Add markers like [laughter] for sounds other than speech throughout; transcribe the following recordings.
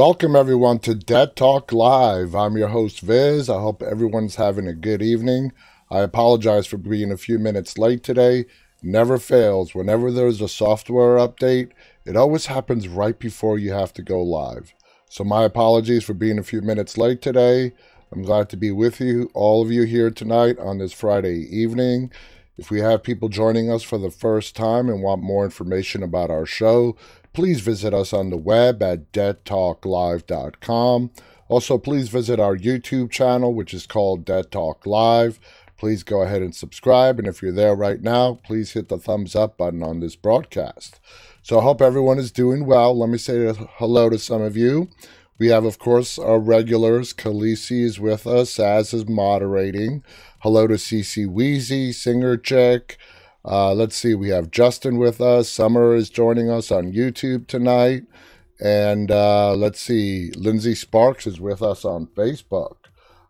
Welcome everyone to Dead Talk Live. I'm your host Viz. I hope everyone's having a good evening. I apologize for being a few minutes late today. Never fails. Whenever there's a software update, it always happens right before you have to go live. So my apologies for being a few minutes late today. I'm glad to be with you, all of you here tonight on this Friday evening. If we have people joining us for the first time and want more information about our show, please visit us on the web at deadtalklive.com. Also, please visit our YouTube channel, which is called Dead Talk Live. Please go ahead and subscribe. And if you're there right now, please hit the thumbs up button on this broadcast. So I hope everyone is doing well. Let me say hello to some of you. We have, of course, our regulars. Khaleesi is with us, as is moderating. Hello to CC Weezy, Singer Chick. Uh, let's see, we have Justin with us. Summer is joining us on YouTube tonight. And uh, let's see, Lindsay Sparks is with us on Facebook.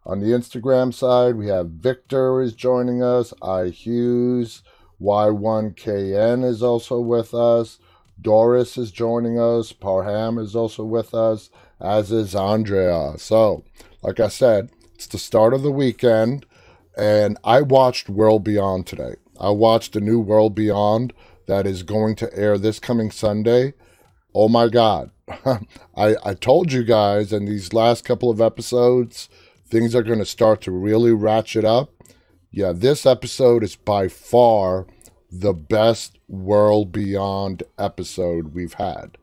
On the Instagram side, we have Victor is joining us, I Hughes, Y1KN is also with us, Doris is joining us, Parham is also with us, as is Andrea. So, like I said, it's the start of the weekend, and I watched World Beyond today. I watched a new World Beyond that is going to air this coming Sunday. Oh my God. [laughs] I, I told you guys in these last couple of episodes, things are going to start to really ratchet up. Yeah, this episode is by far the best World Beyond episode we've had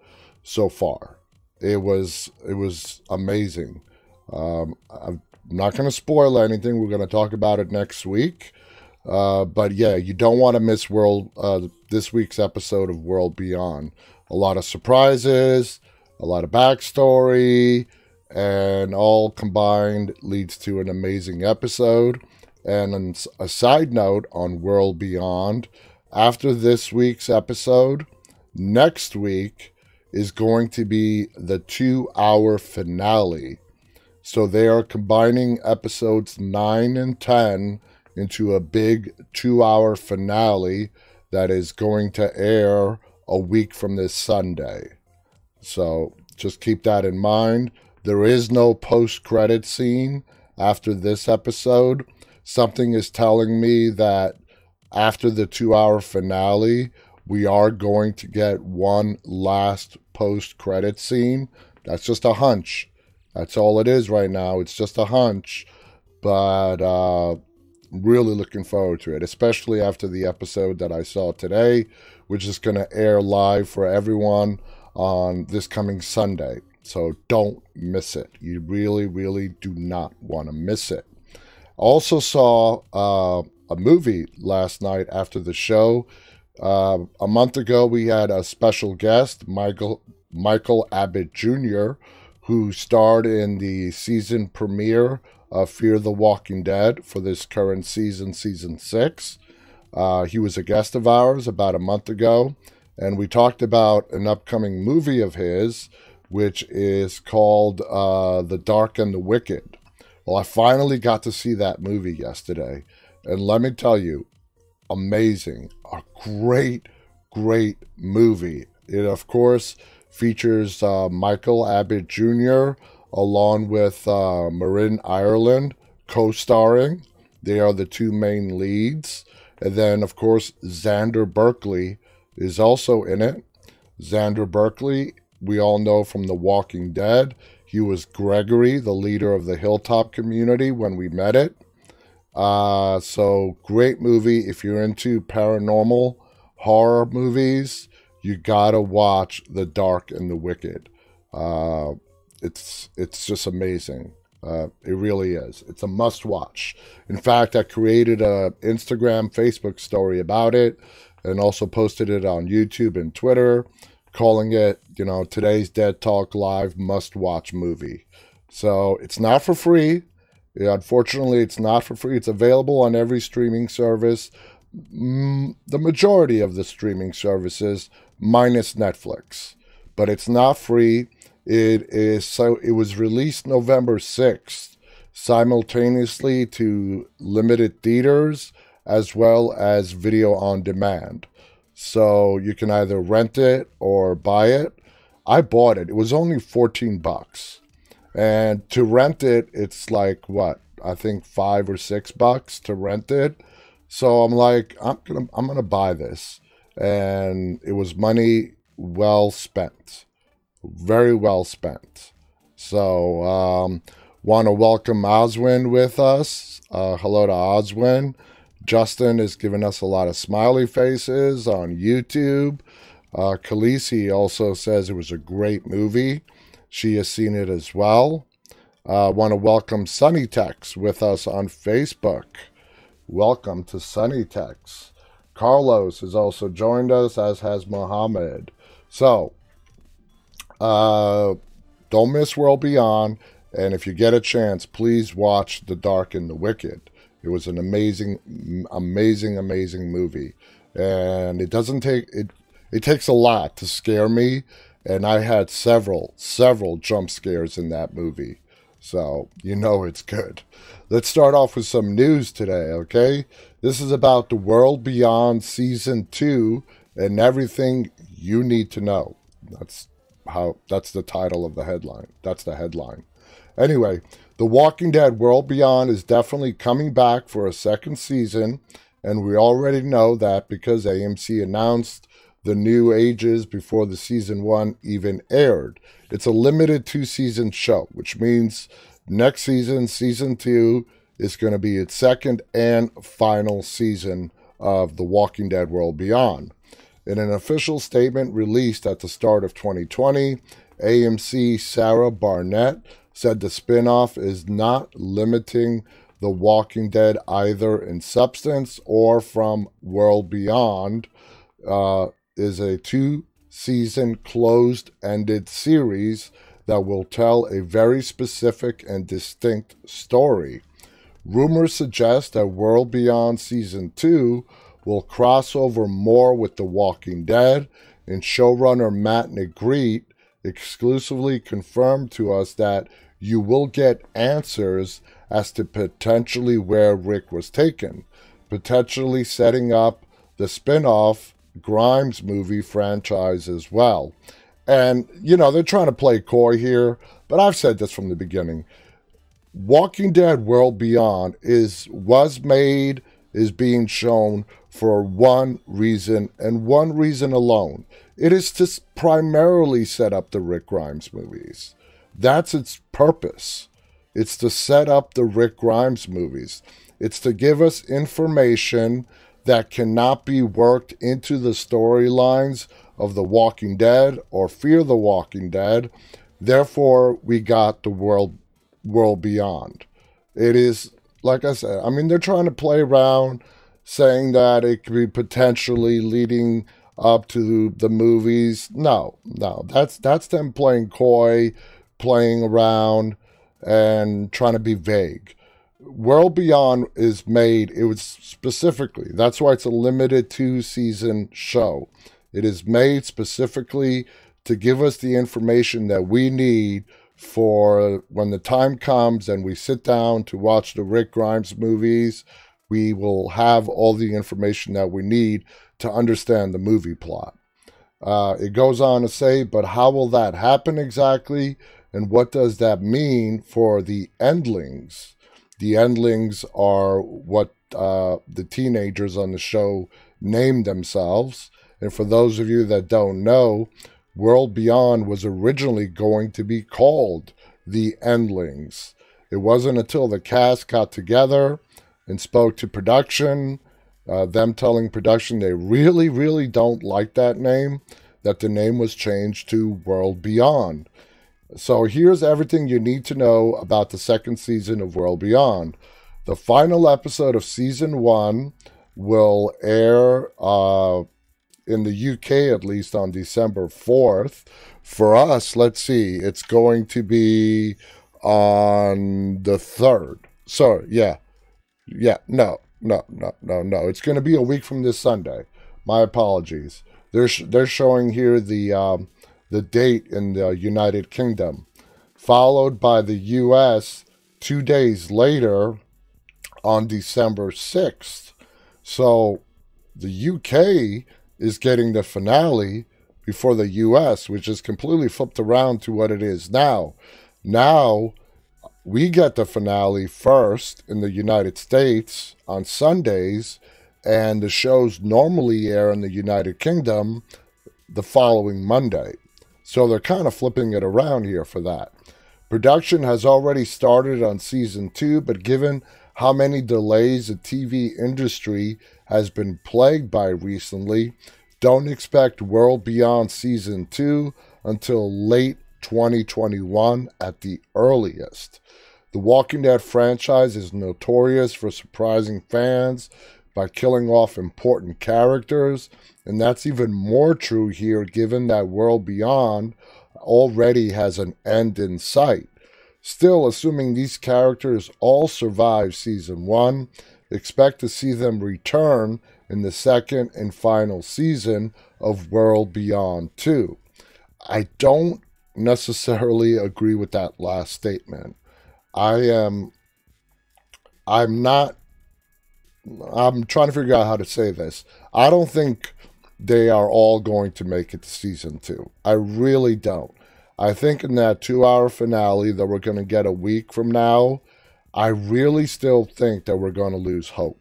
so far. It was it was amazing. Um, I'm not going to spoil anything. We're going to talk about it next week. Uh, but yeah, you don't want to miss World uh, this week's episode of World Beyond. A lot of surprises, a lot of backstory, and all combined leads to an amazing episode. And a side note on World Beyond, after this week's episode, next week is going to be the two hour finale. So they are combining episodes 9 and 10 into a big two hour finale that is going to air a week from this Sunday. So just keep that in mind. There is no post credit scene after this episode. Something is telling me that after the two hour finale, we are going to get one last post credit scene. That's just a hunch. That's all it is right now. It's just a hunch. But uh, really looking forward to it, especially after the episode that I saw today, which is going to air live for everyone on this coming Sunday. So don't miss it. You really, really do not want to miss it. Also saw uh, a movie last night after the show. Uh, a month ago, we had a special guest, Michael Michael Abbott Jr., who starred in the season premiere uh, Fear the Walking Dead for this current season, season six. Uh, he was a guest of ours about a month ago, and we talked about an upcoming movie of his, which is called uh, The Dark and the Wicked. Well, I finally got to see that movie yesterday, and let me tell you, amazing, a great, great movie. It, of course, features uh, Michael Abbott Jr., along with uh, Marin Ireland co starring. They are the two main leads. And then, of course, Xander Berkeley is also in it. Xander Berkeley, we all know from The Walking Dead. He was Gregory, the leader of the Hilltop community when we met it. Uh, so, great movie. If you're into paranormal horror movies, you gotta watch The Dark and the Wicked. Uh, it's it's just amazing. Uh, it really is. It's a must watch. In fact, I created a Instagram, Facebook story about it, and also posted it on YouTube and Twitter, calling it, you know, today's Dead Talk Live must watch movie. So it's not for free. Yeah, unfortunately, it's not for free. It's available on every streaming service. Mm, the majority of the streaming services, minus Netflix, but it's not free. It is so it was released November 6th simultaneously to limited theaters as well as video on demand. So you can either rent it or buy it. I bought it. It was only 14 bucks. And to rent it, it's like what? I think 5 or 6 bucks to rent it. So I'm like, I'm going to I'm going to buy this. And it was money well spent. Very well spent. So, um, want to welcome Oswin with us. Uh, hello to Oswin. Justin is giving us a lot of smiley faces on YouTube. Uh, Khaleesi also says it was a great movie. She has seen it as well. Uh, want to welcome Sunny Sunnytex with us on Facebook. Welcome to Sunny Sunnytex. Carlos has also joined us, as has Mohammed. So, uh, don't miss World Beyond. And if you get a chance, please watch The Dark and the Wicked. It was an amazing, amazing, amazing movie. And it doesn't take it. It takes a lot to scare me, and I had several, several jump scares in that movie. So you know it's good. Let's start off with some news today, okay? This is about the World Beyond Season 2 and everything you need to know. That's how that's the title of the headline. That's the headline. Anyway, The Walking Dead World Beyond is definitely coming back for a second season, and we already know that because AMC announced the new ages before the season one even aired. It's a limited two season show, which means next season, season two, is going to be its second and final season of The Walking Dead World Beyond. In an official statement released at the start of 2020, AMC Sarah Barnett said the spinoff is not limiting The Walking Dead either in substance or from World Beyond. Uh, is a two season closed ended series that will tell a very specific and distinct story. Rumors suggest that World Beyond Season 2 will cross over more with The Walking Dead, and showrunner Matt Negrete exclusively confirmed to us that you will get answers as to potentially where Rick was taken, potentially setting up the spin off Grimes movie franchise as well. And, you know, they're trying to play coy here, but I've said this from the beginning. Walking Dead World Beyond is was made is being shown for one reason and one reason alone. It is to primarily set up the Rick Grimes movies. That's its purpose. It's to set up the Rick Grimes movies. It's to give us information that cannot be worked into the storylines of The Walking Dead or Fear the Walking Dead. Therefore, we got the world world beyond. It is like I said, I mean, they're trying to play around saying that it could be potentially leading up to the movies. No, no, that's that's them playing coy, playing around, and trying to be vague. World Beyond is made. It was specifically that's why it's a limited two season show. It is made specifically to give us the information that we need for when the time comes and we sit down to watch the Rick Grimes movies, we will have all the information that we need to understand the movie plot. Uh, it goes on to say, but how will that happen exactly? And what does that mean for the endlings? The endlings are what uh, the teenagers on the show named themselves. And for those of you that don't know, World Beyond was originally going to be called The Endlings. It wasn't until the cast got together and spoke to production, uh, them telling production they really, really don't like that name, that the name was changed to World Beyond. So here's everything you need to know about the second season of World Beyond. The final episode of season one will air uh, in the UK at least on December 4th. For us, let's see, it's going to be on the 3rd. Sorry, yeah. Yeah, no, no, no, no, no. It's going to be a week from this Sunday. My apologies. They're, sh- they're showing here the, um, the date in the United Kingdom, followed by the US two days later on December 6th. So the UK is getting the finale before the US, which is completely flipped around to what it is now. Now, we get the finale first in the United States on Sundays, and the shows normally air in the United Kingdom the following Monday. So they're kind of flipping it around here for that. Production has already started on season two, but given how many delays the TV industry has been plagued by recently, don't expect World Beyond season two until late 2021 at the earliest. The Walking Dead franchise is notorious for surprising fans by killing off important characters, and that's even more true here given that World Beyond already has an end in sight. Still, assuming these characters all survive season one, expect to see them return in the second and final season of World Beyond 2. I don't necessarily agree with that last statement. I am I'm not I'm trying to figure out how to say this. I don't think they are all going to make it to season 2. I really don't. I think in that 2-hour finale that we're going to get a week from now, I really still think that we're going to lose hope.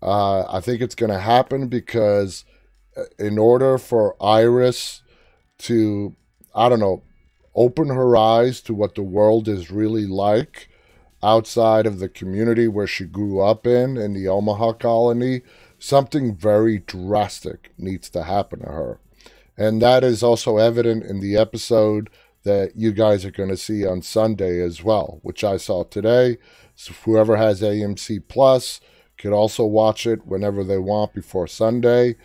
Uh, I think it's going to happen because uh, in order for Iris to, I don't know, open her eyes to what the world is really like outside of the community where she grew up in, in the Omaha colony, something very drastic needs to happen to her. And that is also evident in the episode that you guys are going to see on Sunday as well, which I saw today. So whoever has AMC Plus could also watch it whenever they want before Sunday.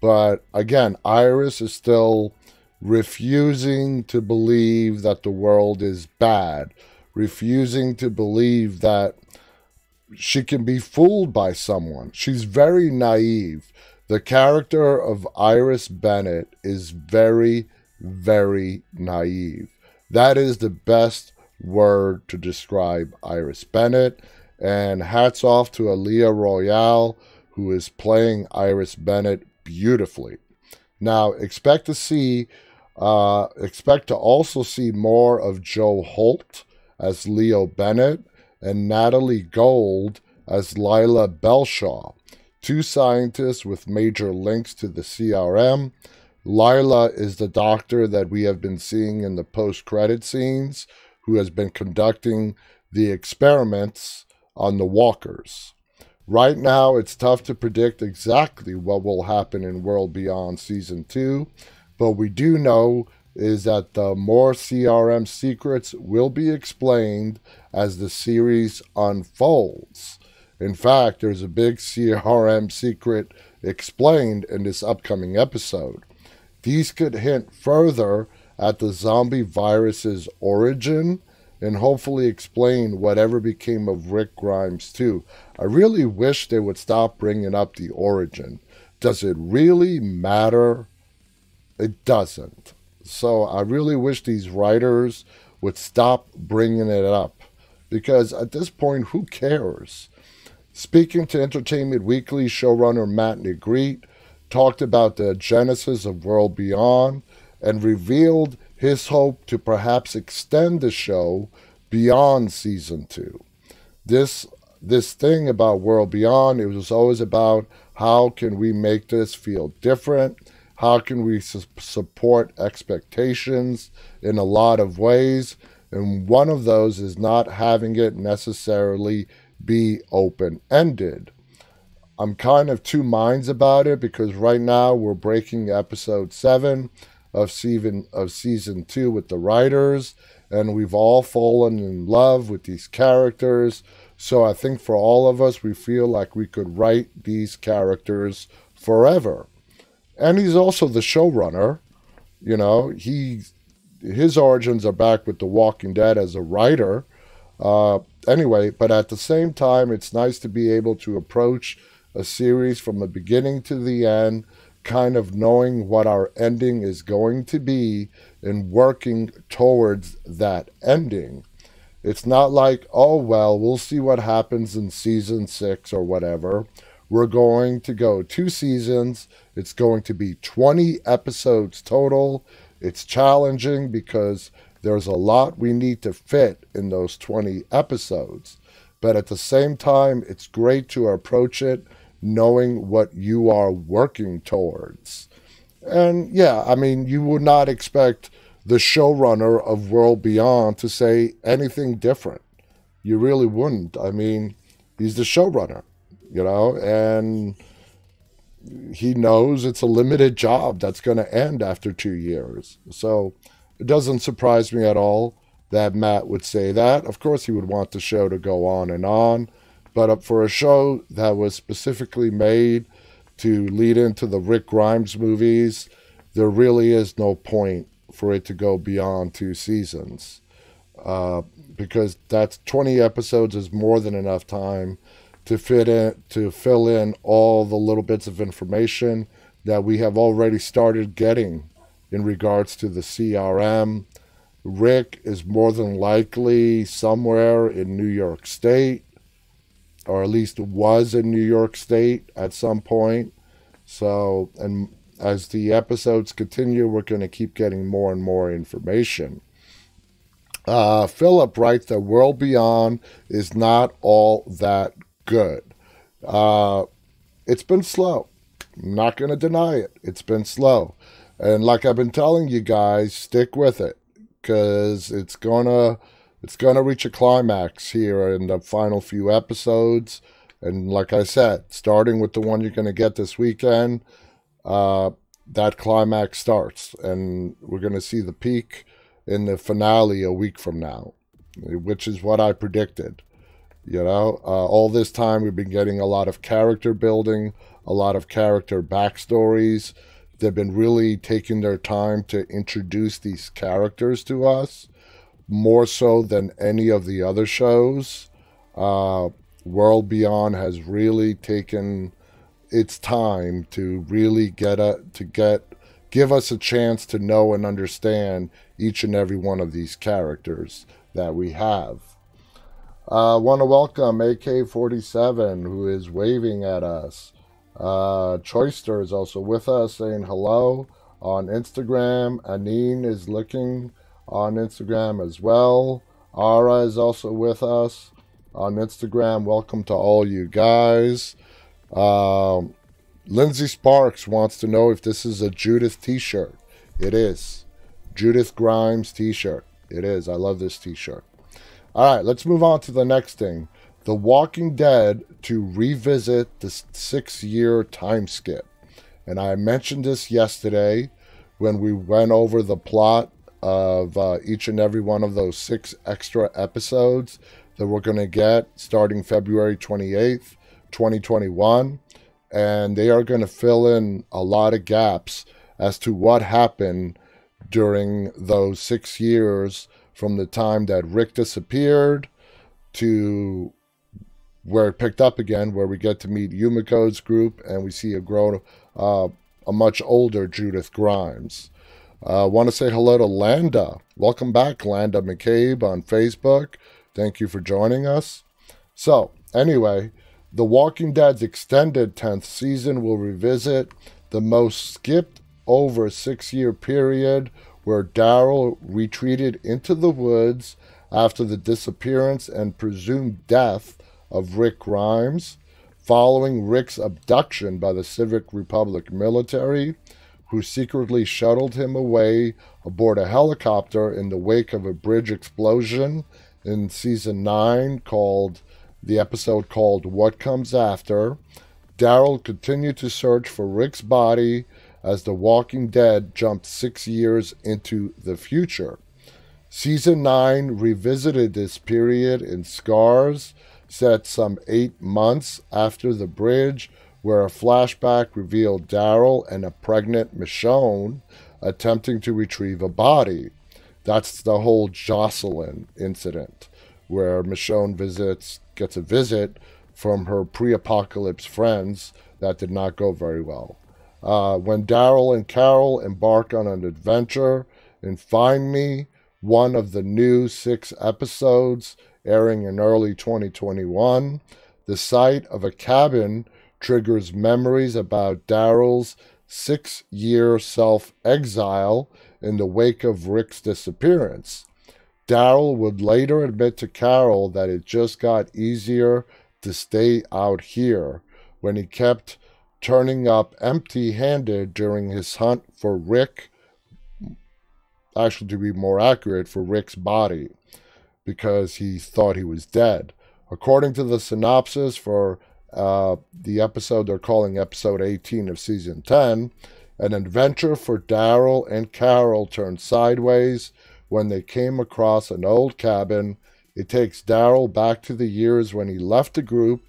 But again, Iris is still refusing to believe that the world is bad, refusing to believe that she can be fooled by someone. She's very naive. The character of Iris Bennett is very, very naive. That is the best word to describe Iris Bennett. And hats off to Aliyah Royale, who is playing Iris Bennett beautifully. Now, expect to see, uh, expect to also see more of Joe Holt as Leo Bennett and Natalie Gold as Lila Belshaw, two scientists with major links to the CRM. Lila is the doctor that we have been seeing in the post credit scenes, who has been conducting the experiments on the walkers. Right now, it's tough to predict exactly what will happen in World Beyond Season 2, but we do know is that the more CRM secrets will be explained as the series unfolds. In fact, there's a big CRM secret explained in this upcoming episode. These could hint further at the zombie virus's origin and hopefully explain whatever became of Rick Grimes too. I really wish they would stop bringing up the origin. Does it really matter? It doesn't. So I really wish these writers would stop bringing it up because at this point, who cares? Speaking to Entertainment Weekly showrunner Matt Negrete talked about the genesis of World Beyond and revealed his hope to perhaps extend the show beyond season two. This this thing about World Beyond, it was always about how can we make this feel different? How can we su- support expectations in a lot of ways? And one of those is not having it necessarily be open ended. I'm kind of two minds about it because right now we're breaking episode seven of season of season two with the writers, and we've all fallen in love with these characters. So I think for all of us, we feel like we could write these characters forever. And he's also the showrunner. You know, he his origins are back with The Walking Dead as a writer. Uh, anyway, but at the same time, it's nice to be able to approach a series from the beginning to the end kind of knowing what our ending is going to be and working towards that ending. It's not like, oh, well, we'll see what happens in season six or whatever. We're going to go two seasons. It's going to be 20 episodes total. It's challenging because there's a lot we need to fit in those 20 episodes. But at the same time, it's great to approach it knowing what you are working towards. And yeah, I mean, you would not expect the showrunner of World Beyond to say anything different. You really wouldn't. I mean, he's the showrunner, you know, and he knows it's a limited job that's going to end after two years. So it doesn't surprise me at all that Matt would say that. Of course, he would want the show to go on and on, but for a show that was specifically made to lead into the Rick Grimes movies, there really is no point for it to go beyond two seasons. Uh, because that's 20 episodes is more than enough time to fit in to fill in all the little bits of information that we have already started getting in regards to the CRM. Rick is more than likely somewhere in New York State, or at least was in New York State at some point. So, and as the episodes continue, we're going to keep getting more and more information. Uh, Philip writes that World Beyond is not all that good. Uh, it's been slow. I'm not going to deny it. It's been slow. And like I've been telling you guys, stick with it because it's going to it's going to reach a climax here in the final few episodes. And like I said, starting with the one you're going to get this weekend, uh, that climax starts. And we're going to see the peak in the finale a week from now, which is what I predicted. You know, uh, all this time we've been getting a lot of character building, a lot of character backstories. They've been really taking their time to introduce these characters to us, more so than any of the other shows. Uh, World Beyond has really taken its time to really get a to get give us a chance to know and understand each and every one of these characters that we have. Uh, want to welcome AK47, who is waving at us. Uh, Choister is also with us, saying hello on Instagram. Anine is looking on Instagram as well. Ara is also with us on Instagram. Welcome to all you guys. Um, Lindsay Sparks wants to know if this is a Judith t shirt. It is. Judith Grimes t shirt. It is. I love this t shirt. All right, let's move on to the next thing. The Walking Dead to revisit the six year time skip. And I mentioned this yesterday when we went over the plot of uh, each and every one of those six extra episodes that we're going to get starting February 28th, 2021. And they are going to fill in a lot of gaps as to what happened during those six years from the time that Rick disappeared to where it picked up again, where we get to meet Yumiko's group and we see a grown, uh, a much older Judith Grimes. I uh, want to say hello to Landa. Welcome back, Landa McCabe on Facebook. Thank you for joining us. So, anyway, The Walking Dead's extended 10th season will revisit the most skipped over six year period where Daryl retreated into the woods after the disappearance and presumed death of Rick Grimes, following Rick's abduction by the Civic Republic military, who secretly shuttled him away aboard a helicopter in the wake of a bridge explosion in season 9 called the episode called What Comes After. Daryl continued to search for Rick's body as The Walking Dead jumped six years into the future. Season 9 revisited this period in Scars, set some eight months after the bridge, where a flashback revealed Daryl and a pregnant Michonne attempting to retrieve a body. That's the whole Jocelyn incident, where Michonne visits gets a visit from her pre-apocalypse friends that did not go very well. Uh, when Daryl and Carol embark on an adventure and Find Me, one of the new six episodes airing in early 2021, the sight of a cabin triggers memories about Daryl's six year self exile in the wake of Rick's disappearance. Daryl would later admit to Carol that it just got easier to stay out here when he kept turning up empty handed during his hunt for Rick, actually, to be more accurate, for Rick's body because he thought he was dead. According to the synopsis for uh, the episode they're calling episode 18 of season 10, an adventure for Daryl and Carol turned sideways when they came across an old cabin. It takes Daryl back to the years when he left the group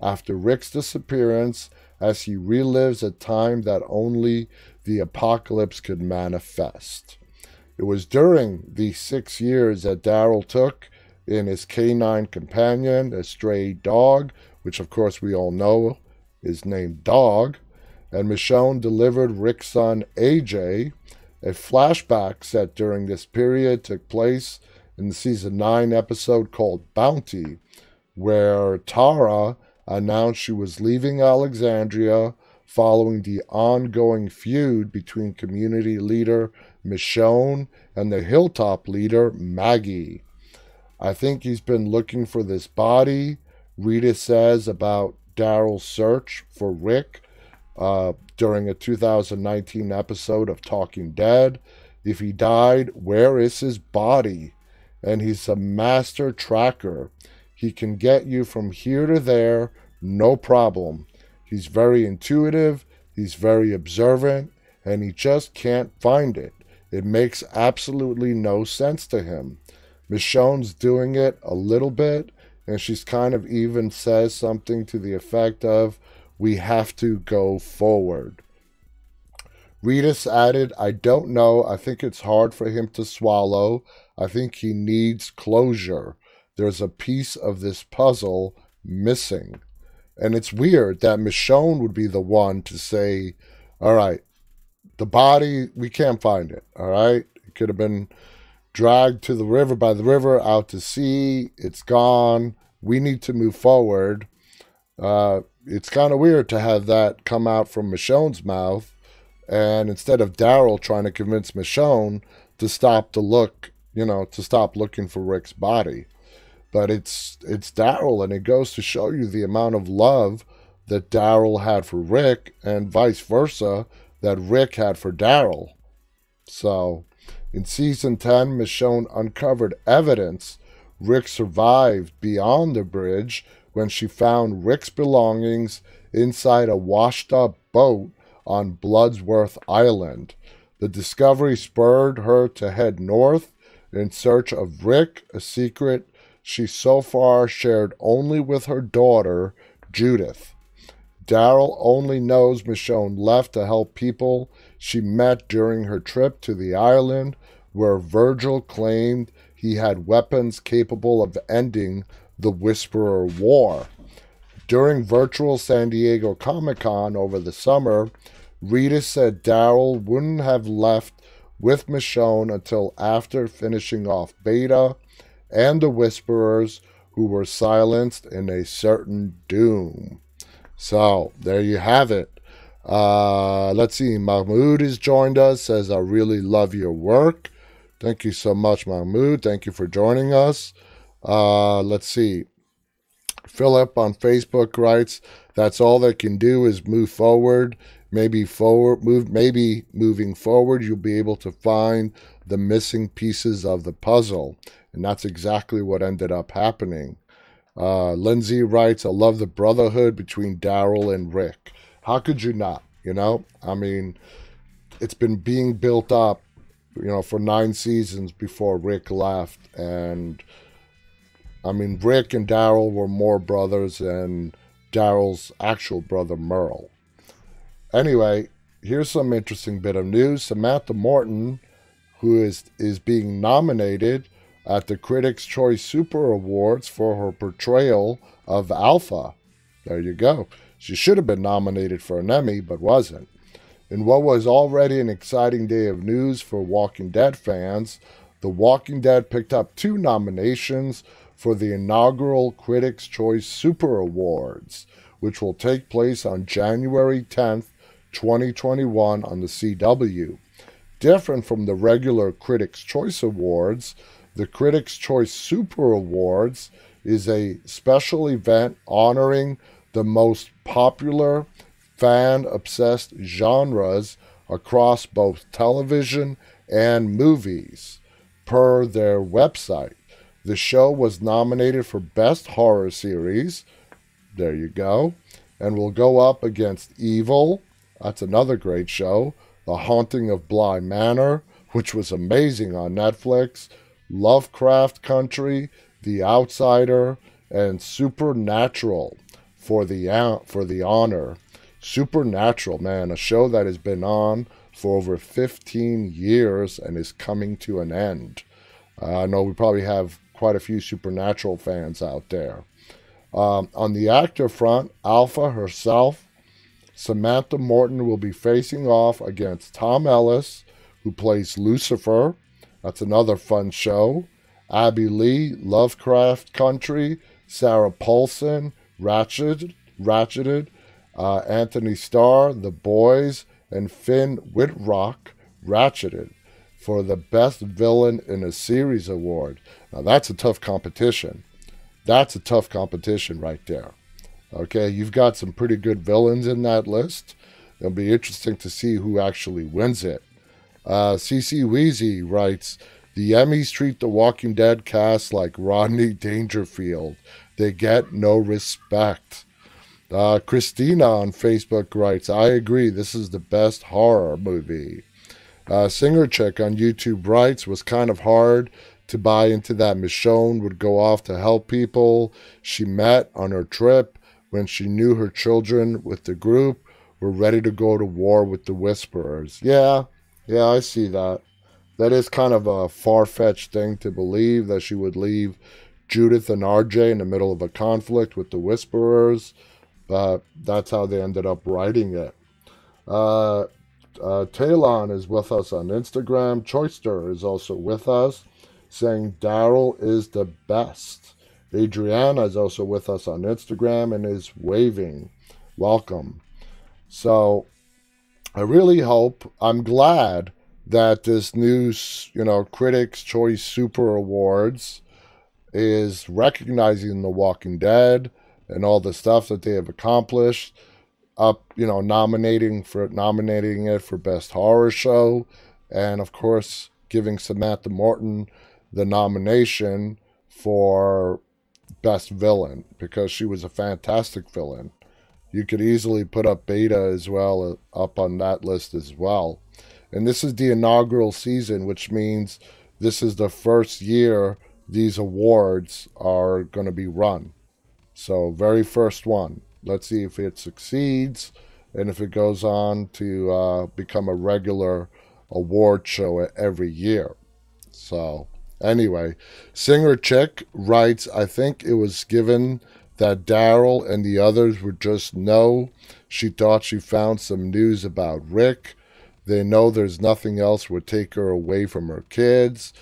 after Rick's disappearance as he relives a time that only the apocalypse could manifest. It was during these six years that Daryl took in his canine companion, a stray dog, which of course we all know is named Dog, and Michonne delivered Rick's son AJ. A flashback set during this period took place in the season 9 episode called Bounty, where Tara announced she was leaving Alexandria following the ongoing feud between community leader Michonne and the hilltop leader Maggie. I think he's been looking for this body. Reedus says about Daryl's search for Rick uh, during a 2019 episode of Talking Dead. If he died, where is his body? And he's a master tracker. He can get you from here to there, no problem. He's very intuitive, he's very observant, and he just can't find it. It makes absolutely no sense to him. Michonne's doing it a little bit, and she's kind of even says something to the effect of, We have to go forward. Reedus added, I don't know. I think it's hard for him to swallow. I think he needs closure. There's a piece of this puzzle missing. And it's weird that Michonne would be the one to say, All right, the body, we can't find it. All right. It could have been dragged to the river by the river out to sea. It's gone. We need to move forward. Uh, it's kind of weird to have that come out from Michonne's mouth, and instead of Daryl trying to convince Michonne to stop to look, you know, to stop looking for Rick's body. But it's it's Daryl, and it goes to show you the amount of love that Daryl had for Rick, and vice versa, that Rick had for Daryl. So in season 10, Michonne uncovered evidence Rick survived beyond the bridge when she found Rick's belongings inside a washed up boat on Bloodsworth Island. The discovery spurred her to head north in search of Rick, a secret she so far shared only with her daughter, Judith. Daryl only knows Michonne left to help people she met during her trip to the island where Virgil claimed he had weapons capable of ending the Whisperer War. During virtual San Diego Comic Con over the summer, Reedus said Daryl wouldn't have left with Michonne until after finishing off Beta and the Whisperers, who were silenced in a certain doom. So there you have it. Uh, let's see. Mahmoud has joined us. Says I really love your work. Thank you so much, Mahmoud. Thank you for joining us. Uh, let's see. Philip on Facebook writes, "That's all they can do is move forward. Maybe forward, move. Maybe moving forward, you'll be able to find the missing pieces of the puzzle." And that's exactly what ended up happening. Uh, Lindsay writes, "I love the brotherhood between Daryl and Rick. How could you not? You know, I mean, it's been being built up you know, for nine seasons before Rick left. And I mean, Rick and Daryl were more brothers than Daryl's actual brother, Merle. Anyway, here's some interesting bit of news. Samantha Morton, who is, is being nominated at the Critics' Choice Super Awards for her portrayal of Alpha. There you go. She should have been nominated for an Emmy, but wasn't. In what was already an exciting day of news for Walking Dead fans, The Walking Dead picked up two nominations for the inaugural Critics' Choice Super Awards, which will take place on January 10th, 2021 on the CW. Different from the regular Critics' Choice Awards, the Critics' Choice Super Awards is a special event honoring the most popular fan obsessed genres across both television and movies, per their website. The show was nominated for Best Horror Series. There you go. And will go up against Evil. That's another great show. The Haunting of Bly Manor, which was amazing on Netflix. Lovecraft Country, The Outsider, and Supernatural for the for the honor. Supernatural, man, a show that has been on for over 15 years and is coming to an end. Uh, I know we probably have quite a few Supernatural fans out there. Um, on the actor front, Alpha herself, Samantha Morton will be facing off against Tom Ellis, who plays Lucifer. That's another fun show. Abbey Lee, Lovecraft Country, Sarah Paulson, Ratched, Ratcheted, uh, Anthony Starr, The Boys, and Finn Wittrock, Ratcheted, for the Best Villain in a Series award. Now, that's a tough competition. That's a tough competition right there. Okay, you've got some pretty good villains in that list. It'll be interesting to see who actually wins it. Uh, CC Weezy writes The Emmys treat the Walking Dead cast like Rodney Dangerfield. They get no respect. Uh, Christina on Facebook writes, I agree, this is the best horror movie. Uh, Singer Chick on YouTube writes, was kind of hard to buy into that Michonne would go off to help people she met on her trip when she knew her children with the group were ready to go to war with the Whisperers. Yeah, yeah, I see that. That is kind of a far fetched thing to believe that she would leave Judith and RJ in the middle of a conflict with the Whisperers, but that's how they ended up writing it. Uh, uh, Talon is with us on Instagram. Choister is also with us, saying Daryl is the best. Adriana is also with us on Instagram and is waving. Welcome. So I really hope, I'm glad that this new, you know, Critics' Choice Super Awards is recognizing The Walking Dead and all the stuff that they have accomplished. Up, you know, nominating for nominating it for best horror show, and of course giving Samantha Morton the nomination for best villain because she was a fantastic villain. You could easily put up Beta as well uh, up on that list as well. And this is the inaugural season, which means this is the first year these awards are going to be run. So, very first one. Let's see if it succeeds and if it goes on to uh, become a regular award show every year. So, anyway, Singer Chick writes I think it was given that Daryl and the others would just know. She thought she found some news about Rick. They know there's nothing else would take her away from her kids.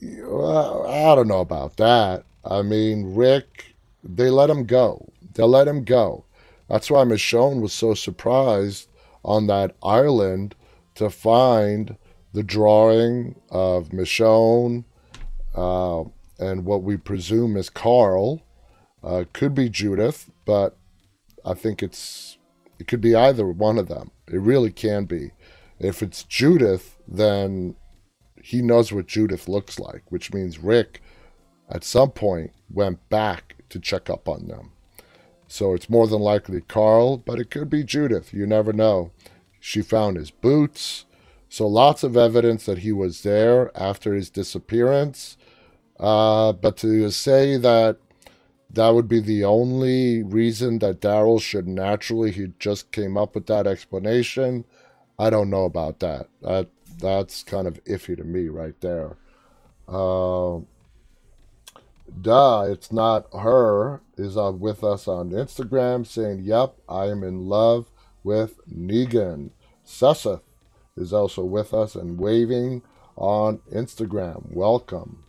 I don't know about that. I mean, Rick, they let him go. They let him go. That's why Michonne was so surprised on that island to find the drawing of Michonne uh, and what we presume is Carl. Uh, could be Judith, but I think it's it could be either one of them. It really can be. If it's Judith, then he knows what Judith looks like, which means Rick at some point went back to check up on them. So it's more than likely Carl, but it could be Judith. You never know. She found his boots. So lots of evidence that he was there after his disappearance. Uh, but to say that that would be the only reason that Daryl should naturally, he just came up with that explanation. I don't know about that. That that's kind of iffy to me right there. Uh, duh, it's not her is with us on Instagram saying, "Yep, I am in love with Negan." Sesseth is also with us and waving on Instagram. Welcome.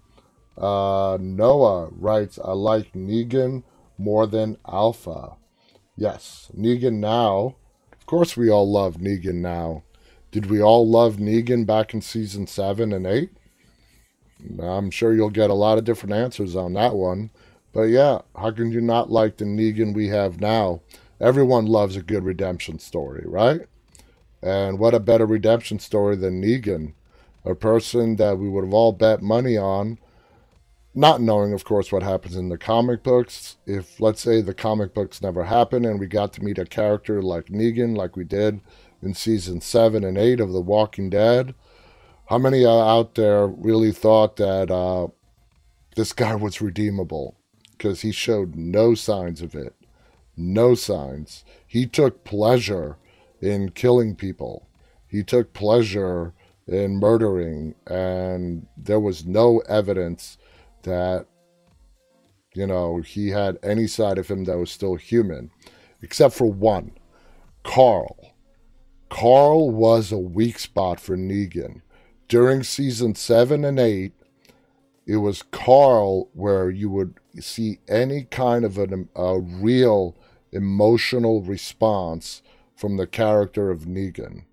Uh, Noah writes, I like Negan more than Alpha. Yes, Negan now. Of course, we all love Negan now. Did we all love Negan back in season 7 and 8? I'm sure you'll get a lot of different answers on that one. But yeah, how can you not like the Negan we have now? Everyone loves a good redemption story, right? And what a better redemption story than Negan, a person that we would have all bet money on, not knowing, of course, what happens in the comic books. If, let's say, the comic books never happened and we got to meet a character like Negan, like we did in season 7 and 8 of The Walking Dead, how many out there really thought that uh, this guy was redeemable? Because he showed no signs of it. No signs. He took pleasure in killing people. He took pleasure in murdering, and there was no evidence that, you know, he had any side of him that was still human, except for one Carl. Carl was a weak spot for Negan during season seven and eight, it was Carl where you would see any kind of an, a real emotional response from the character of Negan.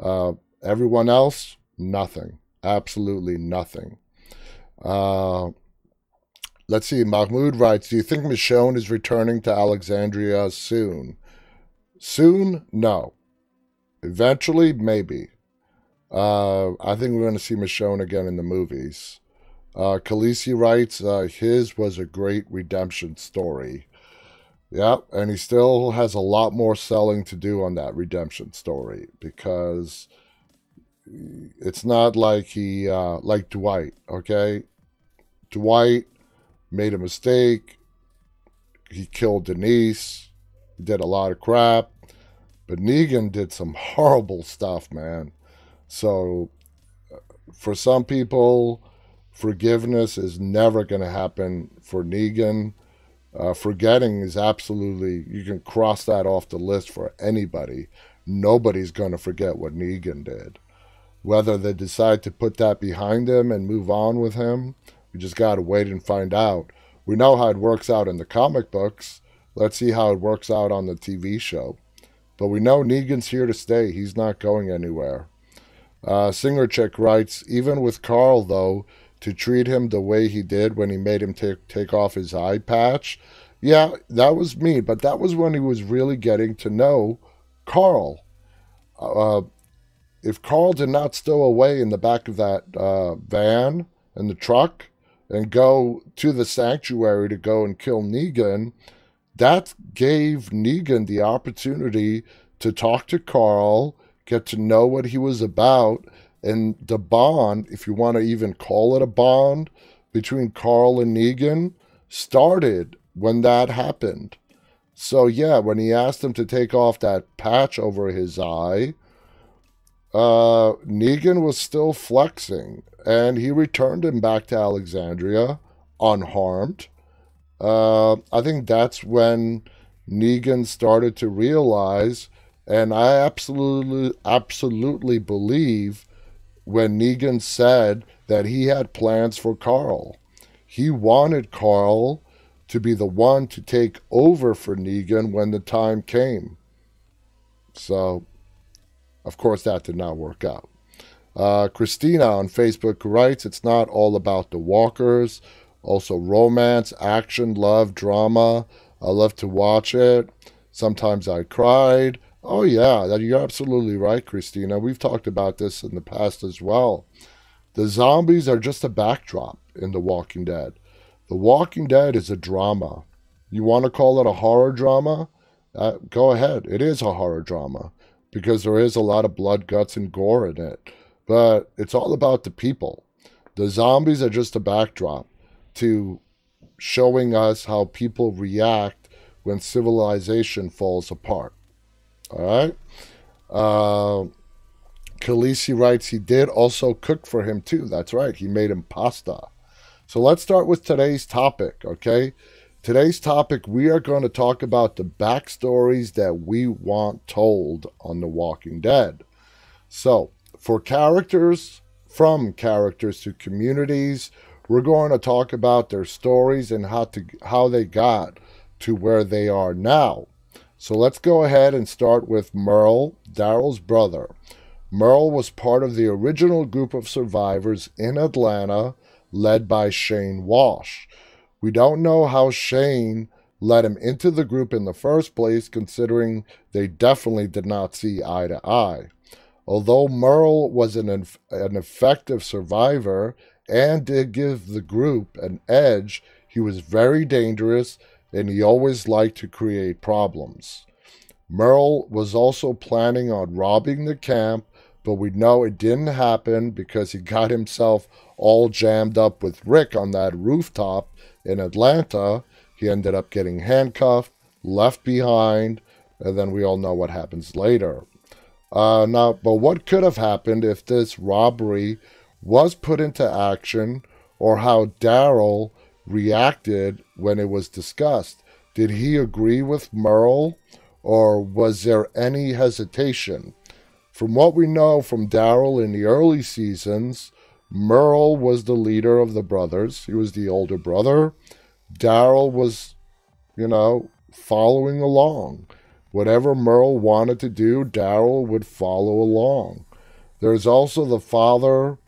Uh, everyone else, nothing. Absolutely nothing. Uh, let's see. Mahmoud writes Do you think Michonne is returning to Alexandria soon? Soon? No. Eventually, maybe. Uh, I think we're going to see Michonne again in the movies. Uh, Khaleesi writes, uh, his was a great redemption story. Yep, and he still has a lot more selling to do on that redemption story because it's not like he, uh, like Dwight, okay? Dwight made a mistake. He killed Denise. He did a lot of crap. But Negan did some [laughs] horrible stuff, man. So, for some people, forgiveness is never going to happen. For Negan, uh, forgetting is absolutely, you can cross that off the list for anybody. Nobody's going to forget what Negan did. Whether they decide to put that behind him and move on with him, we just got to wait and find out. We know how it works out in the comic books. Let's see how it works out on the TV show. But we know Negan's here to stay. He's not going anywhere. Uh, Singer Chick writes, even with Carl, though, to treat him the way he did when he made him take, take off his eye patch, yeah, that was me, but that was when he was really getting to know Carl. Uh, if Carl did not stow away in the back of that uh, van and the truck and go to the sanctuary to go and kill Negan, that gave Negan the opportunity to talk to Carl get to know what he was about. And the bond, if you want to even call it a bond, between Carl and Negan started when that happened. So, yeah, when he asked him to take off that patch over his eye, uh, Negan was still flexing, and he returned him back to Alexandria unharmed. Uh, I think that's when Negan started to realize and I absolutely, absolutely believe when Negan said that he had plans for Carl. He wanted Carl to be the one to take over for Negan when the time came. So, of course, that did not work out. Uh, Christina on Facebook writes, It's not all about the walkers. Also, romance, action, love, drama. I love to watch it. Sometimes I cried. Oh, yeah, you're absolutely right, Christina. We've talked about this in the past as well. The zombies are just a backdrop in The Walking Dead. The Walking Dead is a drama. You want to call it a horror drama? Uh, go ahead. It is a horror drama because there is a lot of blood, guts, and gore in it. But it's all about the people. The zombies are just a backdrop to showing us how people react when civilization falls apart. All right. Uh, Khaleesi writes he did also cook for him too. That's right. He made him pasta. So let's start with today's topic, okay? Today's topic, we are going to talk about the backstories that we want told on The Walking Dead. So, for characters, from characters to communities, we're going to talk about their stories and how to how they got to where they are now. So let's go ahead and start with Merle, Daryl's brother. Merle was part of the original group of survivors in Atlanta led by Shane Walsh. We don't know how Shane let him into the group in the first place, considering they definitely did not see eye to eye. Although Merle was an, an effective survivor and did give the group an edge, he was very dangerous and he always liked to create problems. Merle was also planning on robbing the camp, but we know it didn't happen because he got himself all jammed up with Rick on that rooftop in Atlanta. He ended up getting handcuffed, left behind, and then we all know what happens later. Uh, now, but what could have happened if this robbery was put into action, or how Daryl reacted when it was discussed? Did he agree with Merle, or was there any hesitation? From what we know from Daryl in the early seasons, Merle was the leader of the brothers. He was the older brother. Daryl was, you know, following along. Whatever Merle wanted to do, Daryl would follow along. There's also the father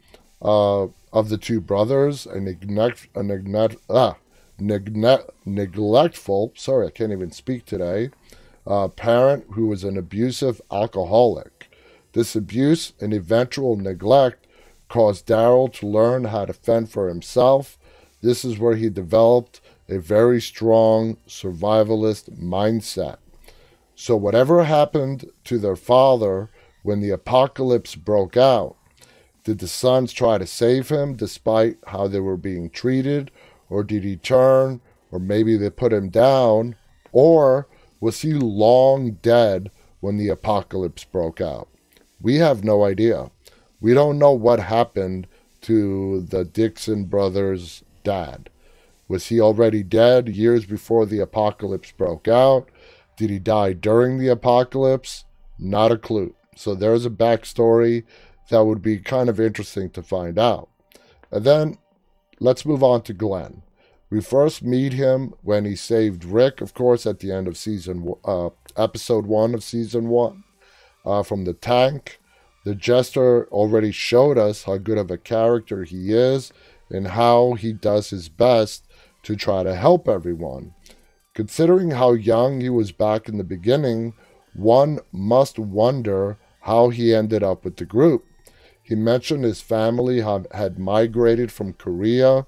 uh, of the two brothers, a, neglect, a neglect, ah, neglect, neglectful, sorry, I can't even speak today, uh, parent who was an abusive alcoholic. This abuse and eventual neglect caused Daryl to learn how to fend for himself. This is where he developed a very strong survivalist mindset. So, whatever happened to their father when the apocalypse broke out, did the sons try to save him despite how they were being treated? Or did he turn? Or maybe they put him down? Or was he long dead when the apocalypse broke out? We have no idea. We don't know what happened to the Dixon brothers' dad. Was he already dead years before the apocalypse broke out? Did he die during the apocalypse? Not a clue. So there's a backstory that would be kind of interesting to find out. And then let's move on to Glenn. We first meet him when he saved Rick, of course, at the end of season uh, episode one of season one uh, from the tank. The jester already showed us how good of a character he is and how he does his best to try to help everyone. Considering how young he was back in the beginning, one must wonder how he ended up with the group. He mentioned his family had migrated from Korea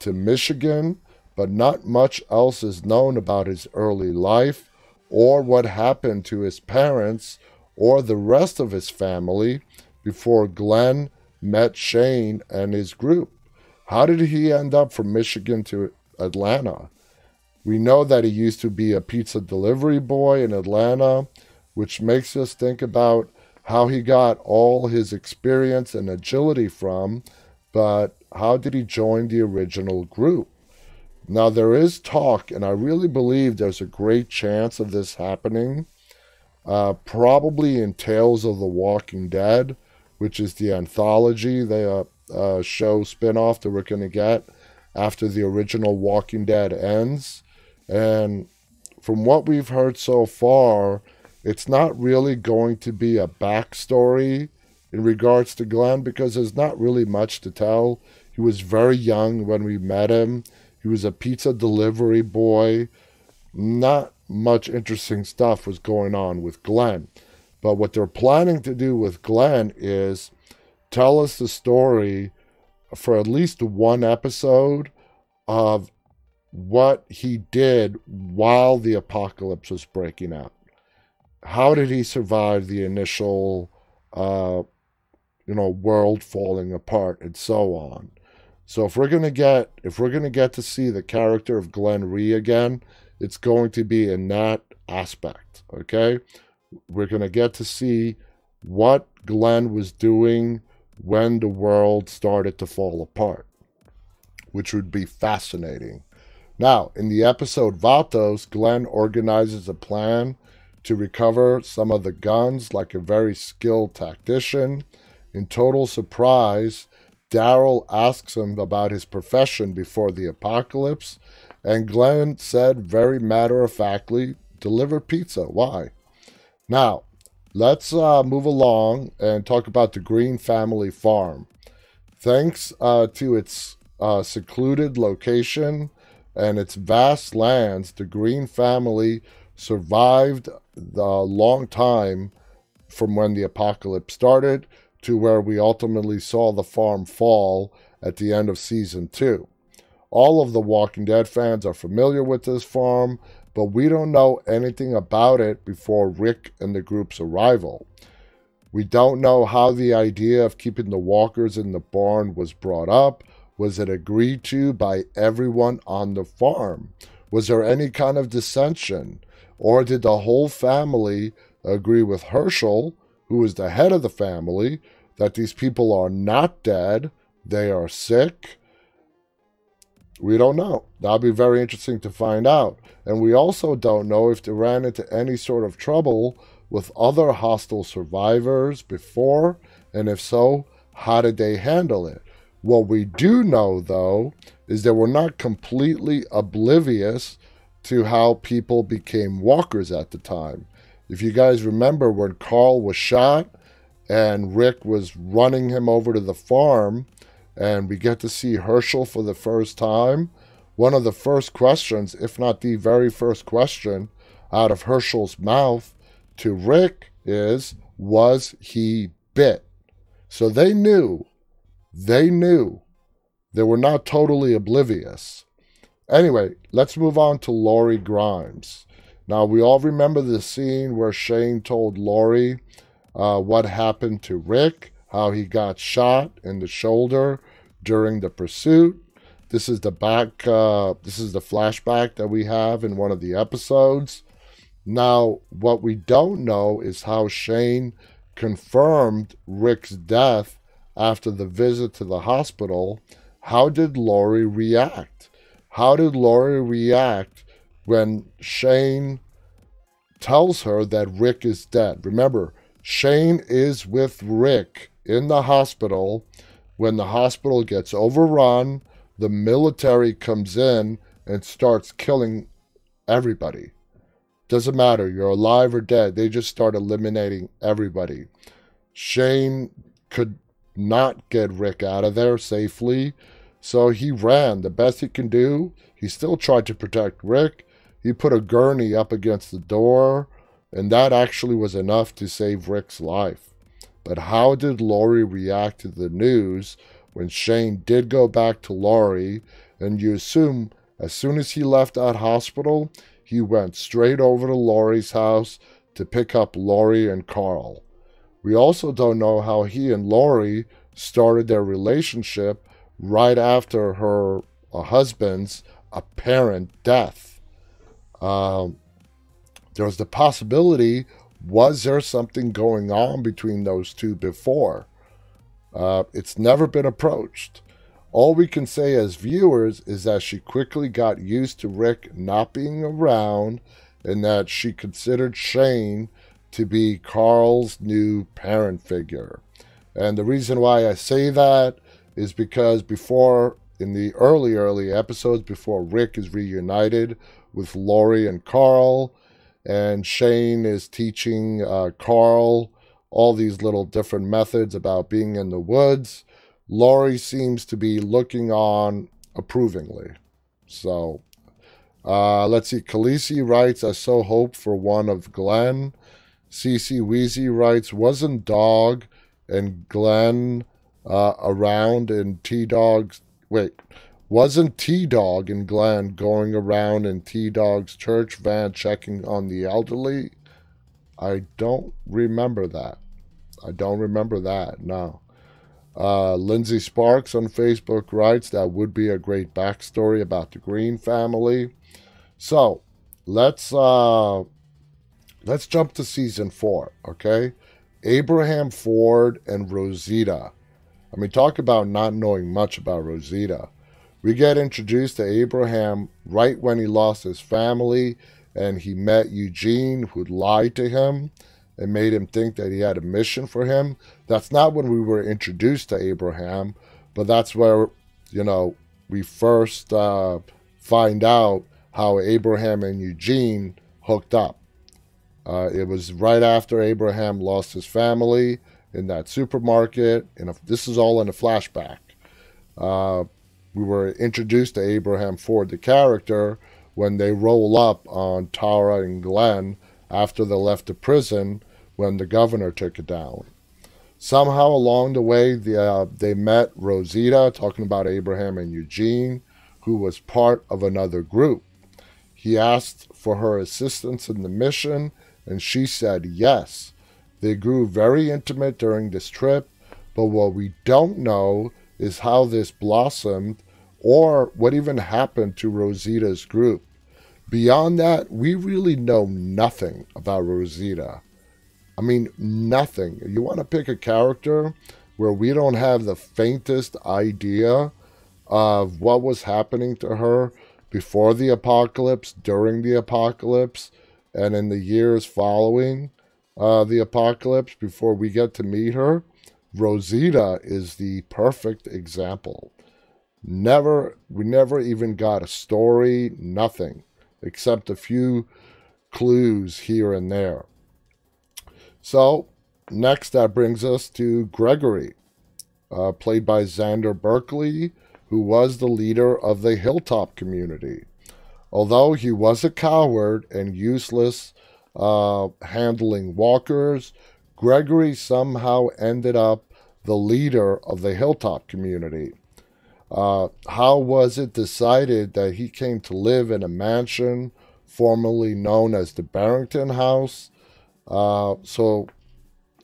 to Michigan, but not much else is known about his early life or what happened to his parents or the rest of his family before Glenn met Shane and his group. How did he end up from Michigan to Atlanta? We know that he used to be a pizza delivery boy in Atlanta, which makes us think about how he got all his experience and agility from, but how did he join the original group? Now, there is talk, and I really believe there's a great chance of this happening, uh, probably in Tales of the Walking Dead, which is the anthology, the uh, uh, show spinoff that we're going to get after the original Walking Dead ends. And from what we've heard so far, it's not really going to be a backstory in regards to Glenn because there's not really much to tell. He was very young when we met him. He was a pizza delivery boy. Not much interesting stuff was going on with Glenn. But what they're planning to do with Glenn is tell us the story for at least one episode of what he did while the apocalypse was breaking out. How did he survive the initial, uh, you know, world falling apart and so on? So if we're gonna get if we're gonna get to see the character of Glenn Rhee again, it's going to be in that aspect. Okay, we're gonna get to see what Glenn was doing when the world started to fall apart, which would be fascinating. Now, in the episode Vatos, Glenn organizes a plan to recover some of the guns like a very skilled tactician. In total surprise, Daryl asks him about his profession before the apocalypse, and Glenn said very matter of factly, deliver pizza. Why? Now, let's uh, move along and talk about the Greene family farm. Thanks uh, to its uh, secluded location and its vast lands, the Greene family survived the long time from when the apocalypse started to where we ultimately saw the farm fall at the end of season two. All of the Walking Dead fans are familiar with this farm, but we don't know anything about it before Rick and the group's arrival. We don't know how the idea of keeping the walkers in the barn was brought up. Was it agreed to by everyone on the farm? Was there any kind of dissension? Or did the whole family agree with Hershel, who is the head of the family, that these people are not dead, they are sick? We don't know. That'll be very interesting to find out. And we also don't know if they ran into any sort of trouble with other hostile survivors before, and if so, how did they handle it? What we do know, though, is that we're not completely oblivious to how people became walkers at the time. If you guys remember when Carl was shot and Rick was running him over to the farm, and we get to see Hershel for the first time, one of the first questions, if not the very first question, out of Hershel's mouth to Rick is, Was he bit? So they knew, they knew. They were not totally oblivious. Anyway, let's move on to Lori Grimes. Now, we all remember the scene where Shane told Lori uh, what happened to Rick, how he got shot in the shoulder during the pursuit. This is the back, uh, this is the flashback that we have in one of the episodes. Now, what we don't know is how Shane confirmed Rick's death after the visit to the hospital. How did Lori react? How did Lori react when Shane tells her that Rick is dead? Remember, Shane is with Rick in the hospital. When the hospital gets overrun, the military comes in and starts killing everybody. Doesn't matter, you're alive or dead. They just start eliminating everybody. Shane could not get Rick out of there safely. So he ran the best he can do. He still tried to protect Rick. He put a gurney up against the door, and that actually was enough to save Rick's life. But how did Lori react to the news when Shane did go back to Lori? And you assume as soon as he left that hospital, he went straight over to Lori's house to pick up Lori and Carl. We also don't know how he and Lori started their relationship right after her uh, husband's apparent death. Um, there's the possibility was there something going on between those two before? Uh, it's never been approached. All we can say as viewers is that she quickly got used to Rick not being around and that she considered Shane to be Carl's new parent figure. And the reason why I say that is because before, in the early, early episodes, before Rick is reunited with Lori and Carl, and Shane is teaching uh, Carl all these little different methods about being in the woods, Lori seems to be looking on approvingly. So uh, let's see. Khaleesi writes, I so hope for one of Glenn. CC Wheezy writes, wasn't Dog and Glenn uh, around in T Dog's. Wait, wasn't T Dog and Glenn going around in T Dog's church van checking on the elderly? I don't remember that. I don't remember that, no. Uh, Lindsay Sparks on Facebook writes that would be a great backstory about the Greene family. So let's uh, let's jump to season four, okay? Abraham Ford and Rosita. I mean, talk about not knowing much about Rosita. We get introduced to Abraham right when he lost his family and he met Eugene, who lied to him and made him think that he had a mission for him. That's not when we were introduced to Abraham. but that's where, you know, we first uh, find out how Abraham and Eugene hooked up. Uh, it was right after Abraham lost his family in that supermarket. And this is all in a flashback. Uh, we were introduced to Abraham Ford, the character, when they roll up on Tara and Glenn after they left the prison when the governor took it down. Somehow along the way, the, uh, they met Rosita, talking about Abraham and Eugene, who was part of another group. He asked for her assistance in the mission, and she said yes. They grew very intimate during this trip, but what we don't know is how this blossomed or what even happened to Rosita's group. Beyond that, we really know nothing about Rosita. I mean, nothing. You want to pick a character where we don't have the faintest idea of what was happening to her before the apocalypse, during the apocalypse, and in the years following uh, the apocalypse before we get to meet her. Rosita is the perfect example. Never, we never even got a story, nothing, except a few clues here and there. So, next, that brings us to Gregory, uh, played by Xander Berkeley, who was the leader of the Hilltop community. Although he was a coward and useless uh, handling walkers, Gregory somehow ended up the leader of the Hilltop community. Uh, how was it decided that he came to live in a mansion formerly known as the Barrington House uh, so,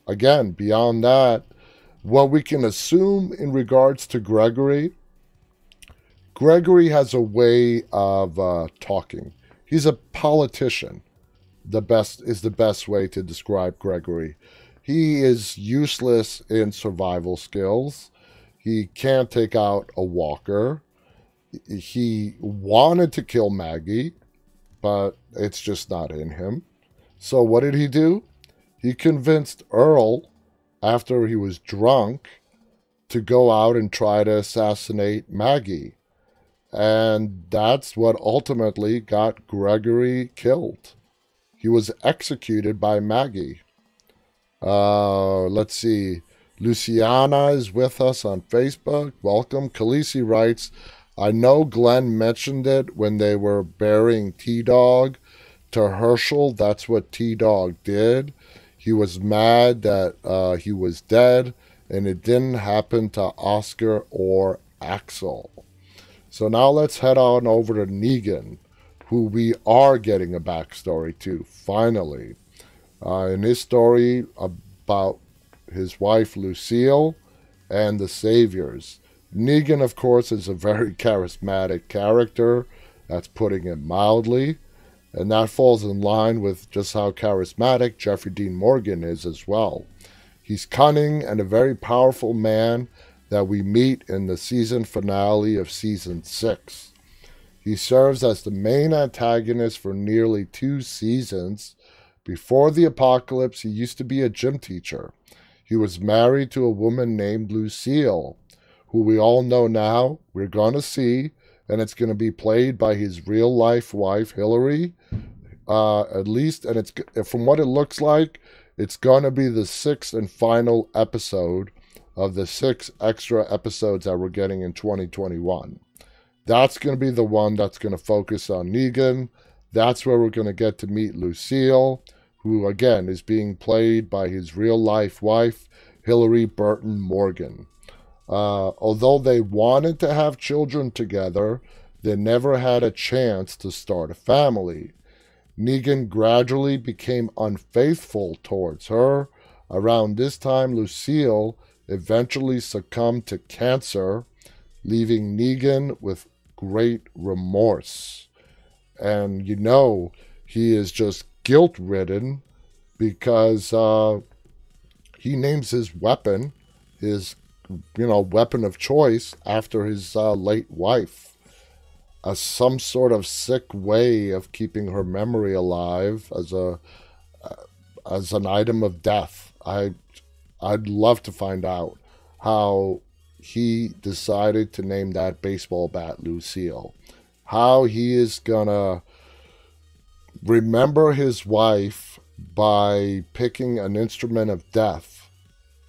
again, beyond that, what we can assume in regards to Gregory, Gregory has a way of uh, talking. He's a politician. The best is the best way to describe Gregory. He is useless in survival skills. He can't take out a walker. He wanted to kill Maggie, but it's just not in him. So what did he do? He convinced Earl, after he was drunk, to go out and try to assassinate Maggie. And that's what ultimately got Gregory killed. He was executed by Maggie. Uh, let's see. Luciana is with us on Facebook. Welcome. Khaleesi writes, I know Glenn mentioned it when they were burying T Dog to Hershel, that's what T Dog did. He was mad that uh, he was dead, and it didn't happen to Oscar or Axel. So now let's head on over to Negan, who we are getting a backstory to, finally. Uh, in his story about his wife Lucille and the Saviors. Negan, of course, is a very [laughs] charismatic character. That's putting it mildly. And that falls in line with just how charismatic Jeffrey Dean Morgan is as well. He's cunning and a very powerful man that we meet in the season finale of season 6. He serves as the main antagonist for nearly two seasons. Before the apocalypse, he used to be a gym teacher. He was married to a woman named Lucille, who we all know now, we're going to see, and it's going to be played by his real life wife Hilarie. Uh, at least, and it's from what it looks like, it's going to be the sixth and final episode of the six extra episodes that we're getting in 2021. That's going to be the one that's going to focus on Negan. That's where we're going to get to meet Lucille, who again is being played by his real life wife, Hilarie Burton Morgan. Uh, although they wanted to have children together, they never had a chance to start a family. Negan gradually became unfaithful towards her. Around this time, Lucille eventually succumbed to cancer, leaving Negan with great remorse. And you know, he is just guilt ridden because uh, he names his weapon his you know, weapon of choice after his uh, late wife. As some sort of sick way of keeping her memory alive as a uh, as an item of death. I I'd love to find out how he decided to name that baseball bat Lucille. How he is gonna remember his wife by picking an instrument of death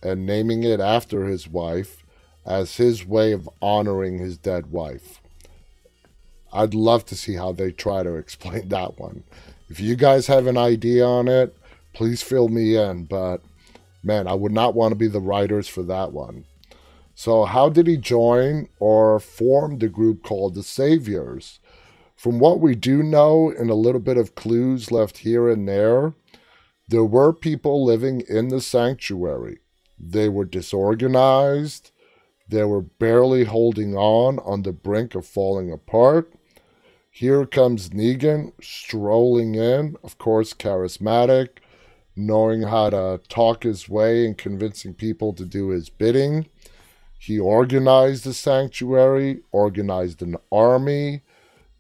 and naming it after his wife as his way of honoring his dead wife. I'd love to see how they try to explain [laughs] that one. If you guys have an idea on it, please fill me in. But man, I would not want to be the writers for that one. So, how did he join or form the group called the Saviors? From what we do know, and a little bit of clues left here and there, there were people living in the sanctuary. They were disorganized, they were barely holding on on the brink of falling apart. Here comes Negan strolling in, of course, charismatic, knowing how to talk his way and convincing people to do his bidding. He organized the sanctuary, organized an army,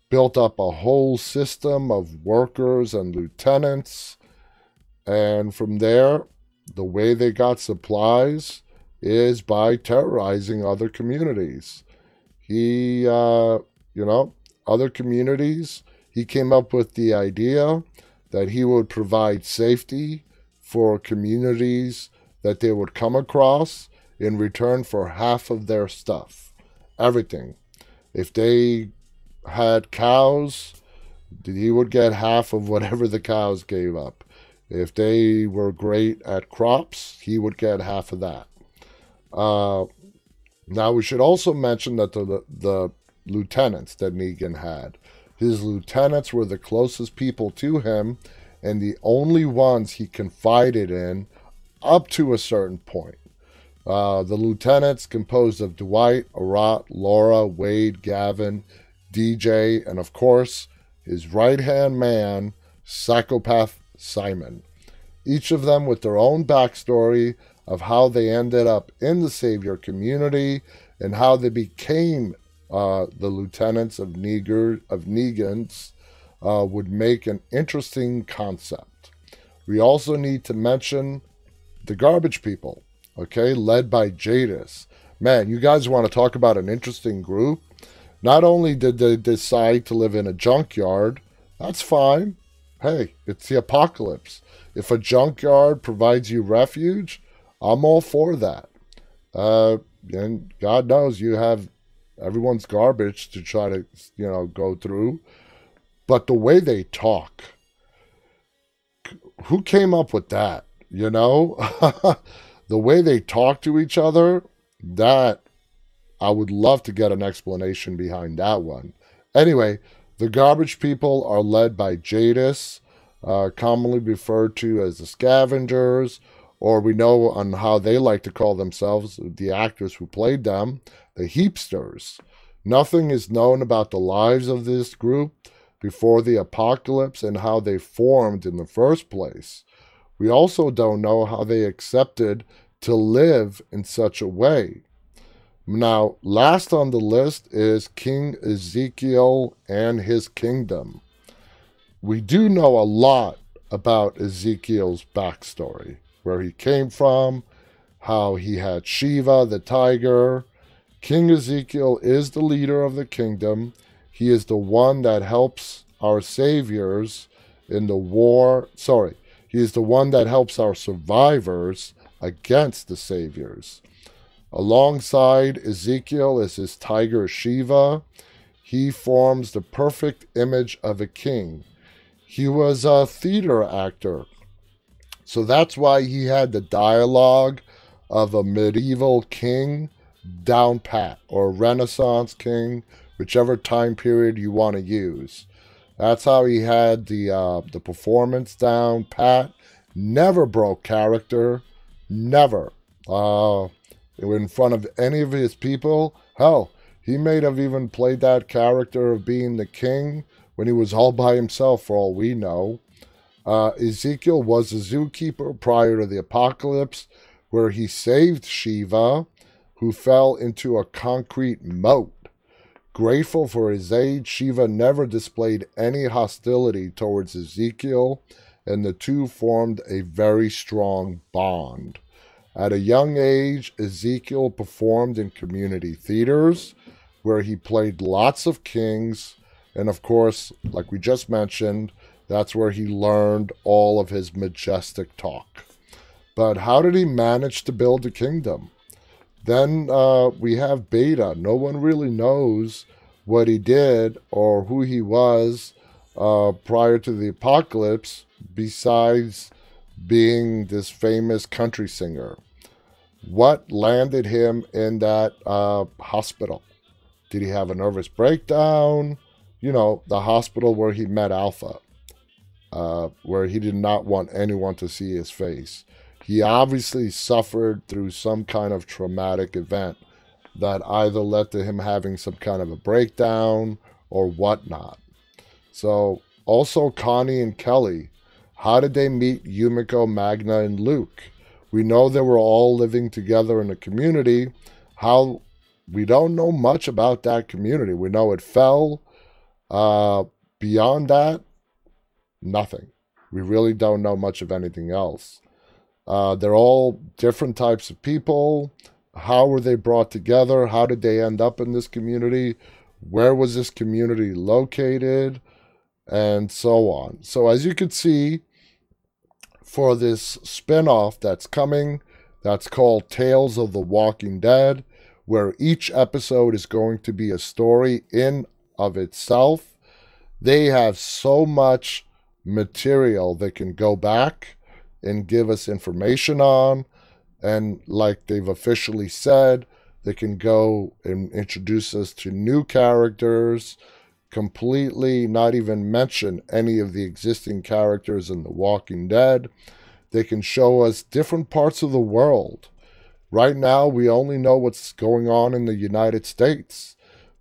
built up a whole system of workers and lieutenants. And from there, the way they got supplies is by terrorizing other communities. He, uh, you know, other communities, he came up with the idea that he would provide safety for communities that they would come across in return for half of their stuff. Everything. If they had cows, he would get half of whatever the cows gave up. If they were great at crops, he would get half of that. Uh, now, we should also mention that the, the lieutenants that Negan had, his lieutenants were the closest people to him and the only ones he confided in up to a certain point. Uh, the lieutenants composed of Dwight, Arat, Laura, Wade, Gavin, DJ, and of course, his right hand man, psychopath Simon. Each of them with their own backstory of how they ended up in the Savior community and how they became uh, the lieutenants of Neger of Negans uh, would make an interesting concept. We also need to mention the garbage people, okay, led by Jadis. Man, you guys want to talk about an interesting group? Not only did they decide to live in a junkyard, that's fine. Hey, it's the apocalypse. If a junkyard provides you refuge, I'm all for that. Uh, and God knows you have everyone's garbage to try to, you know, go through. But the way they talk, who came up with that? You know, [laughs] the way they talk to each other, that I would love to get an explanation behind that one. Anyway, the garbage people are led by Jadis, uh, commonly referred to as the scavengers, or we know on how they like to call themselves, the actors who played them, the heapsters. Nothing is known about the lives of this group, before the apocalypse and how they formed in the first place. We also don't know how they accepted to live in such a way. Now, last on the list is King Ezekiel and his kingdom. We do know a lot about Ezekiel's backstory, where he came from, how he had Shiva the tiger. King Ezekiel is the leader of the kingdom he is the one that helps our saviors in the war. Sorry, he is the one that helps our survivors against the saviors. Alongside Ezekiel is his tiger Shiva. He forms the perfect image of a king. He was a theater actor. So that's why he had the dialogue of a medieval king down pat, or Renaissance king whichever time period you want to use. That's how he had the uh, the performance down pat. Never broke character. Never. Uh, in front of any of his people. Hell, he may have even played that character of being the king when he was all by himself, for all we know. Uh, Ezekiel was a zookeeper prior to the apocalypse, where he saved Shiva, who fell into a concrete moat. Grateful for his aid, Shiva never displayed any hostility towards Ezekiel, and the two formed a very strong bond. At a young age, Ezekiel performed in community theaters where he played lots of kings. And of course, like we just mentioned, that's where he learned all of his majestic talk. But how did he manage to build a kingdom? Then uh, we have Beta. No one really knows what he did or who he was uh, prior to the apocalypse, besides being this famous country singer. What landed him in that uh, hospital? Did he have a nervous breakdown? You know, the hospital where he met Alpha, uh, where he did not want anyone to see his face. He obviously suffered through some kind of traumatic event that either led to him having some kind of a breakdown or whatnot. So, also Connie and Kelly. How did they meet Yumiko, Magna, and Luke? We know they were all living together in a community. How we don't know much about that community. We know it fell. Uh, beyond that, nothing. We really don't know much of anything else. Uh, they're all different types of people. How were they brought together? How did they end up in this community? Where was this community located? And so on. So, as you can see, for this spin-off that's coming, that's called Tales of the Walking Dead, where each episode is going to be a story in of itself. They have so much material they can go back and give us information on. And like they've officially said, they can go and introduce us to new characters, completely not even mention any of the existing characters in The Walking Dead. They can show us different parts of the world. Right now, we only know what's going on in the United States.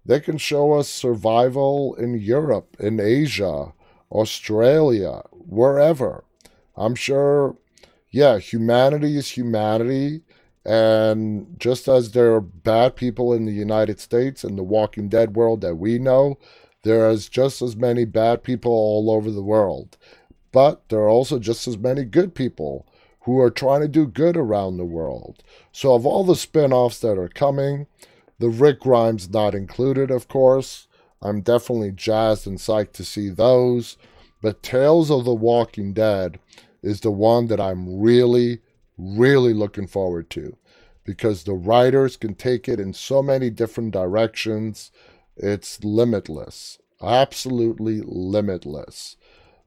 They can show us survival in Europe, in Asia, Australia, wherever. I'm sure, yeah, humanity is humanity. And just as there are bad people in the United States and the Walking Dead world that we know, there is just as many bad people all over the world. But there are also just as many good people who are trying to do good around the world. So, of all the spin offs that are coming, the Rick Grimes not included, of course. I'm definitely jazzed and psyched to see those. But Tales of the Walking Dead is the one that I'm really, really looking forward to because the writers can take it in so many different directions. It's limitless, absolutely limitless.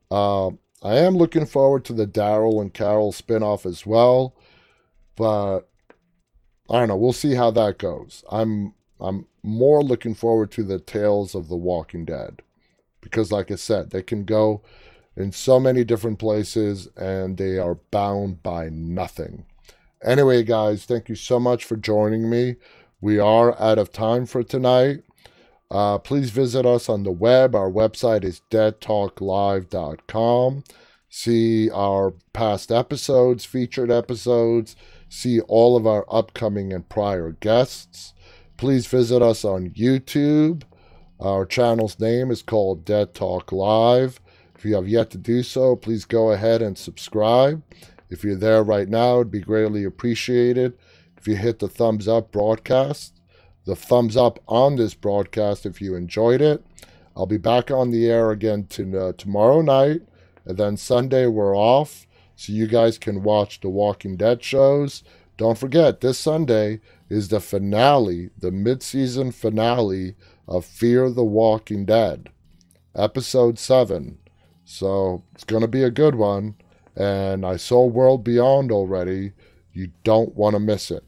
Uh, I am looking forward to the Daryl and Carol spinoff as well, but I don't know. We'll see how that goes. I'm I'm more looking forward to the Tales of the Walking Dead because, like I said, they can go in so many different places and they are bound by nothing. Anyway, guys, thank you so much for joining me. We are out of time for tonight. Uh, please visit us on the web. Our website is deadtalklive.com. See our past episodes, featured episodes, see all of our upcoming and prior guests. Please visit us on YouTube. Our channel's name is called Dead Talk Live. If you have yet to do so, please go ahead and subscribe. If you're there right now, it'd be greatly appreciated if you hit the thumbs up broadcast, the thumbs up on this broadcast if you enjoyed it. I'll be back on the air again to, uh, tomorrow night, and then Sunday we're off, so you guys can watch the Walking Dead shows. Don't forget, this Sunday is the finale, the mid-season finale of Fear the Walking Dead, episode 7. So it's going to be a good one. And I saw World Beyond already. You don't want to miss it.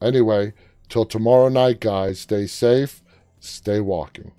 Anyway, till tomorrow night, guys, stay safe, stay walking.